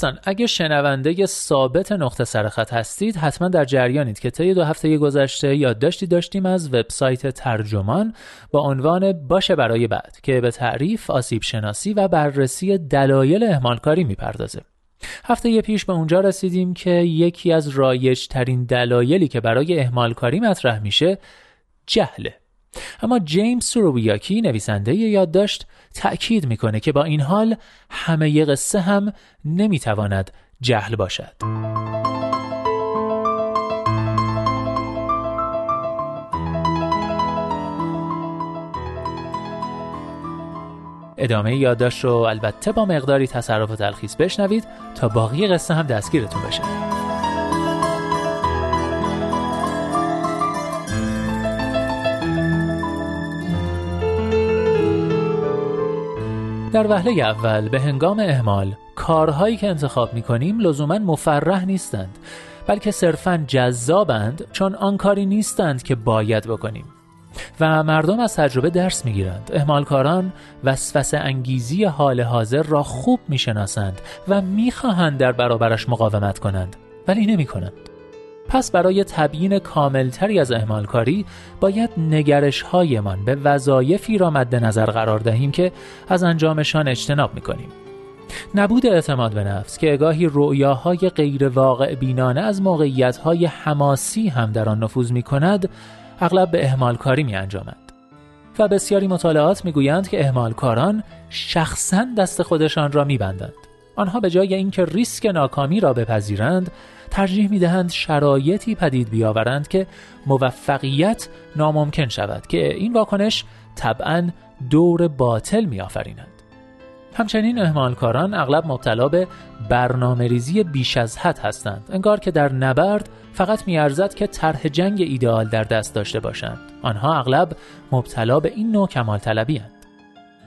دوستان اگه شنونده ثابت نقطه سرخط هستید حتما در جریانید که طی دو هفته گذشته یادداشتی داشتیم از وبسایت ترجمان با عنوان باشه برای بعد که به تعریف آسیب شناسی و بررسی دلایل اهمالکاری می‌پردازه. هفته پیش به اونجا رسیدیم که یکی از رایج ترین دلایلی که برای اهمالکاری مطرح میشه جهله. اما جیمز سورویاکی نویسنده یادداشت تأکید می‌کنه که با این حال همه قصه هم نمی‌تواند جهل باشد. ادامه یادداشت رو البته با مقداری تصرف و تلخیص بشنوید تا باقی قصه هم دستگیرتون بشه. در وهله اول به هنگام اهمال کارهایی که انتخاب می کنیم لزوما مفرح نیستند بلکه صرفا جذابند چون آن کاری نیستند که باید بکنیم. و مردم از تجربه درس می‌گیرند. اهمالکاران وسوسه انگیزی حال حاضر را خوب می‌شناسند و می‌خواهند در برابرش مقاومت کنند ولی نمی کنند پس برای تبیین کاملتری از اهمالکاری باید نگرش هایمان به وظایفی را مد نظر قرار دهیم که از انجامشان اجتناب می‌کنیم نبود اعتماد به نفس که اگاهی رؤیاهای غیر واقع بینانه از موقعیت های حماسی هم در آن نفوذ می کند اغلب به اهمالکاری می انجامد. و بسیاری مطالعات می‌گویند که اهمالکاران شخصا دست خودشان را میبندند آنها به جای اینکه ریسک ناکامی را بپذیرند ترجیح می دهند شرایطی پدید بیاورند که موفقیت ناممکن شود که این واکنش طبعا دور باطل می آفریند. همچنین اهمالکاران اغلب مبتلا به برنامه ریزی بیش از حد هستند انگار که در نبرد فقط میارزد که طرح جنگ ایدئال در دست داشته باشند آنها اغلب مبتلا به این نوع کمال طلبی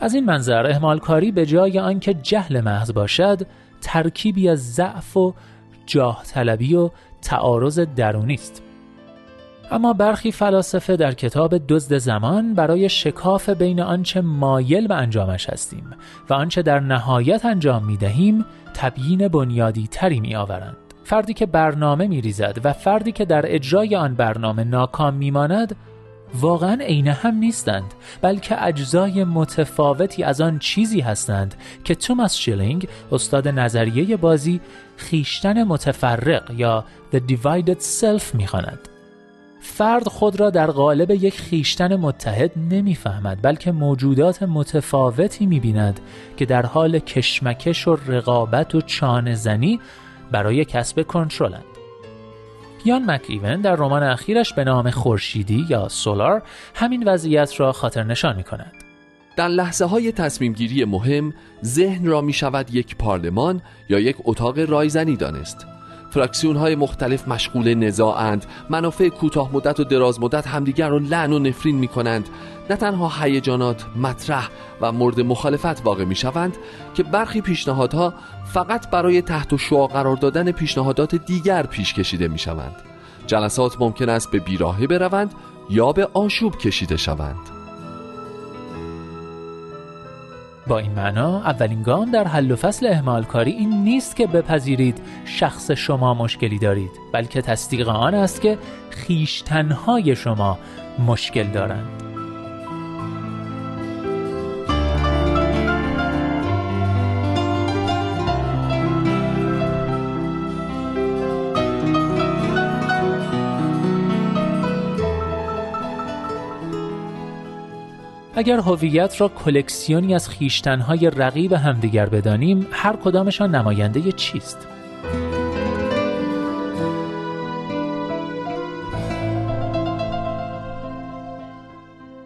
از این منظر اهمالکاری به جای آنکه جهل محض باشد ترکیبی از ضعف و جاه طلبی و تعارض درونی است اما برخی فلاسفه در کتاب دزد زمان برای شکاف بین آنچه مایل به انجامش هستیم و آنچه در نهایت انجام می دهیم تبیین بنیادی تری می آورند. فردی که برنامه می ریزد و فردی که در اجرای آن برنامه ناکام می ماند واقعا عین هم نیستند بلکه اجزای متفاوتی از آن چیزی هستند که توماس شیلینگ استاد نظریه بازی خیشتن متفرق یا The Divided Self می‌خواند. فرد خود را در قالب یک خیشتن متحد نمی‌فهمد بلکه موجودات متفاوتی می‌بیند که در حال کشمکش و رقابت و چانه زنی برای کسب کنترلند یان مک ایون در رمان اخیرش به نام خورشیدی یا سولار همین وضعیت را خاطر نشان می کند. در لحظه های تصمیم گیری مهم ذهن را می شود یک پارلمان یا یک اتاق رایزنی دانست فراکسیون های مختلف مشغول نزاعند. منافع کوتاه مدت و دراز مدت همدیگر را لعن و نفرین می کنند نه تنها هیجانات مطرح و مورد مخالفت واقع می شوند که برخی پیشنهادها فقط برای تحت شعا قرار دادن پیشنهادات دیگر پیش کشیده می شوند جلسات ممکن است به بیراهه بروند یا به آشوب کشیده شوند. با این معنا اولین گام در حل و فصل اهمال کاری این نیست که بپذیرید شخص شما مشکلی دارید بلکه تصدیق آن است که خیشتنهای شما مشکل دارند. اگر هویت را کلکسیونی از خیشتنهای رقیب همدیگر بدانیم هر کدامشان نماینده چیست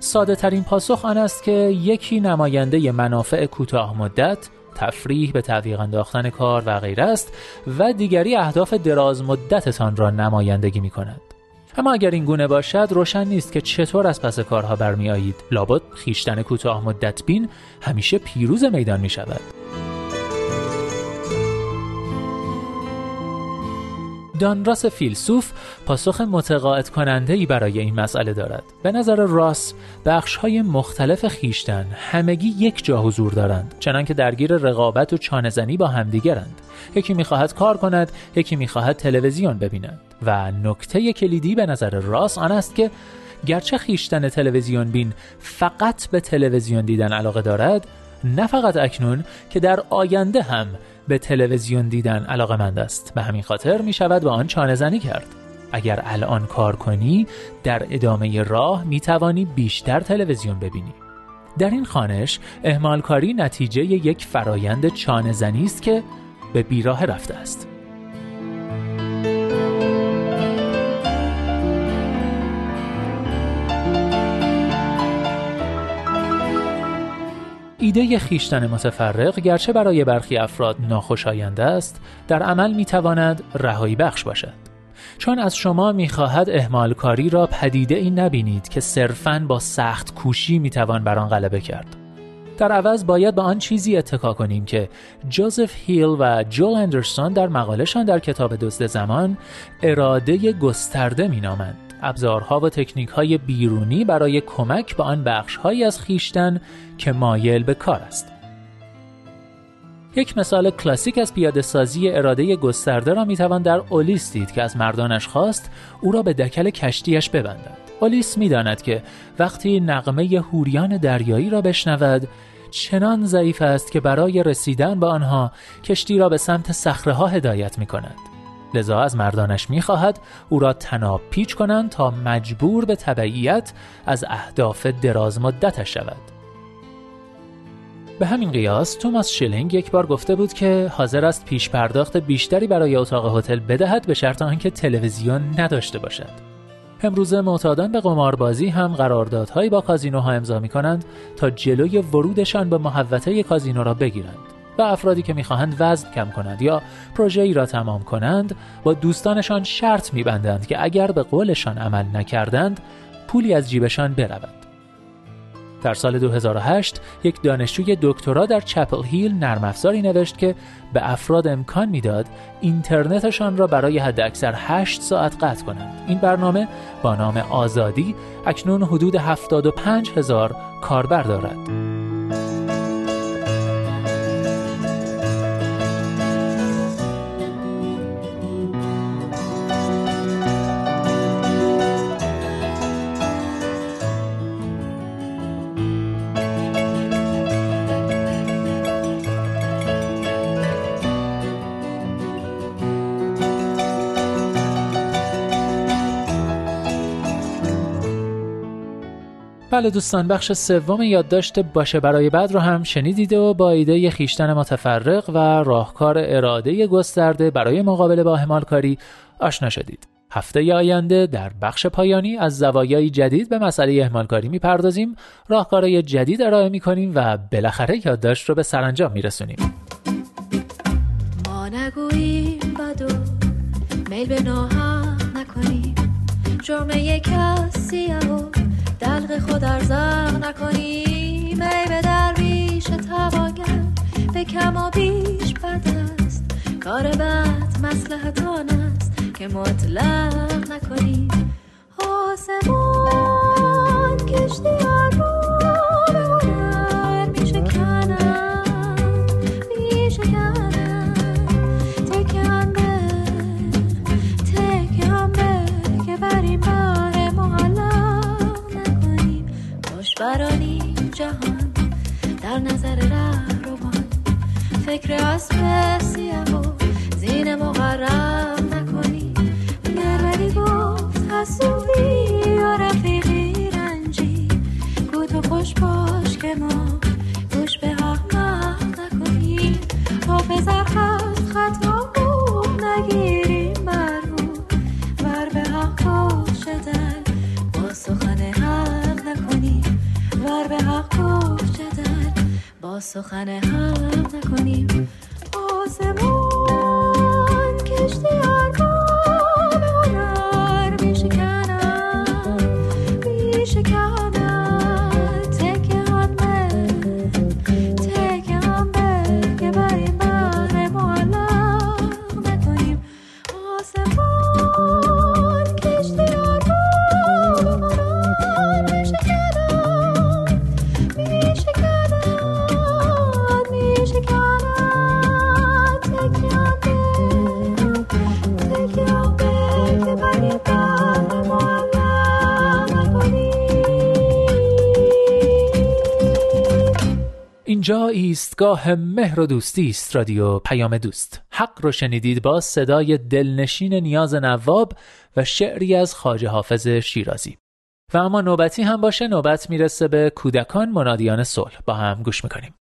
ساده ترین پاسخ آن است که یکی نماینده منافع کوتاه مدت تفریح به تعویق انداختن کار و غیره است و دیگری اهداف دراز مدتتان را نمایندگی می کند. اما اگر این گونه باشد روشن نیست که چطور از پس کارها برمیآیید. لابد خیشتن کوتاه مدت بین همیشه پیروز میدان می شود دانراس فیلسوف پاسخ متقاعد کننده ای برای این مسئله دارد. به نظر راس بخش های مختلف خیشتن همگی یک جا حضور دارند چنانکه درگیر رقابت و چانهزنی با همدیگرند. یکی می‌خواهد کار کند یکی می‌خواهد تلویزیون ببیند. و نکته کلیدی به نظر راس آن است که گرچه خیشتن تلویزیون بین فقط به تلویزیون دیدن علاقه دارد نه فقط اکنون که در آینده هم به تلویزیون دیدن علاقه مند است. به همین خاطر می شود با آن چانه زنی کرد. اگر الان کار کنی در ادامه راه می توانی بیشتر تلویزیون ببینی. در این خانش کاری نتیجه یک فرایند چانه زنی است که به بیراه رفته است. ایده خیشتن متفرق گرچه برای برخی افراد ناخوشایند است در عمل می‌تواند رهایی بخش باشد. چون از شما می‌خواهد اهمال کاری را پدیده ای نبینید که صرفاً با سخت کوشی می‌توان بر آن غلبه کرد. در عوض باید به آن چیزی اتکا کنیم که جوزف هیل و جول اندرسون در مقالشان در کتاب دزد زمان اراده گسترده مینامند. ابزارها و تکنیک های بیرونی برای کمک به آن بخش هایی از خیشتن که مایل به کار است. یک مثال کلاسیک از پیاده سازی اراده گسترده را می‌توان در اولیس دید که از مردانش خواست او را به دکل کشتیش ببندند. اولیس می‌داند که وقتی نقمه هوریان دریایی را بشنود چنان ضعیف است که برای رسیدن به آنها کشتی را به سمت صخره هدایت می کند. لذا از مردانش می‌خواهد او را تناب پیچ کنند تا مجبور به تبعیت از اهداف دراز مدتش شود. به همین قیاس توماس شیلینگ یک بار گفته بود که حاضر است پیش پرداخت بیشتری برای اتاق هتل بدهد به شرط آنکه تلویزیون نداشته باشد. امروزه معتادان به قماربازی هم قراردادهایی با کازینوها امضا می کنند تا جلوی ورودشان به محوطه کازینو را بگیرند. و افرادی که می‌خواهند وزن کم کنند یا پروژه ای را تمام کنند با دوستانشان شرط میبندند که اگر به قولشان عمل نکردند پولی از جیبشان برود در سال 2008 یک دانشجوی دکترا در چپل هیل نرم افزاری نوشت که به افراد امکان می‌داد اینترنتشان را برای حداکثر 8 ساعت قطع کنند. این برنامه با نام آزادی اکنون حدود 75 هزار کاربر دارد. بله دوستان بخش سوم یادداشت باشه. برای بعد رو هم شنیدید و با ایده خیشتن متفرق و راهکار اراده گسترده برای مقابله با همالکاری آشنا شدید. هفته آینده در بخش پایانی از زوایای جدید به مسئله اهمالکاری می‌پردازیم. راهکارهای جدید ارائه می‌کنیم و بالاخره یادداشت رو به سرانجام میرسونیم. ما نگوییم بدو میل به نکنیم. جرم کسی دلق خود ارزق نکنی. می به درویش تواگر به کم و بیش بد است. کار بد مسلحتان است که مطلق نکنی. آسمان کشتی رو یا رفیقی رنجی گوتو خوش باش که ما گوش به حق نکنیم. حافظ هر هست خطا بود نگیریم برمون ور به حق گوش شدن با سخن حق نکنیم. ور به حق گوش شدن با سخن حق نکنیم. آسمون اینجا ایستگاه مهر و دوستی است رادیو پیام دوست. حق رو شنیدید با صدای دلنشین نیاز نواب و شعری از خواجه حافظ شیرازی. و اما نوبتی هم باشه نوبت می‌رسه به کودکان منادیان صلح. با هم گوش می‌کنیم.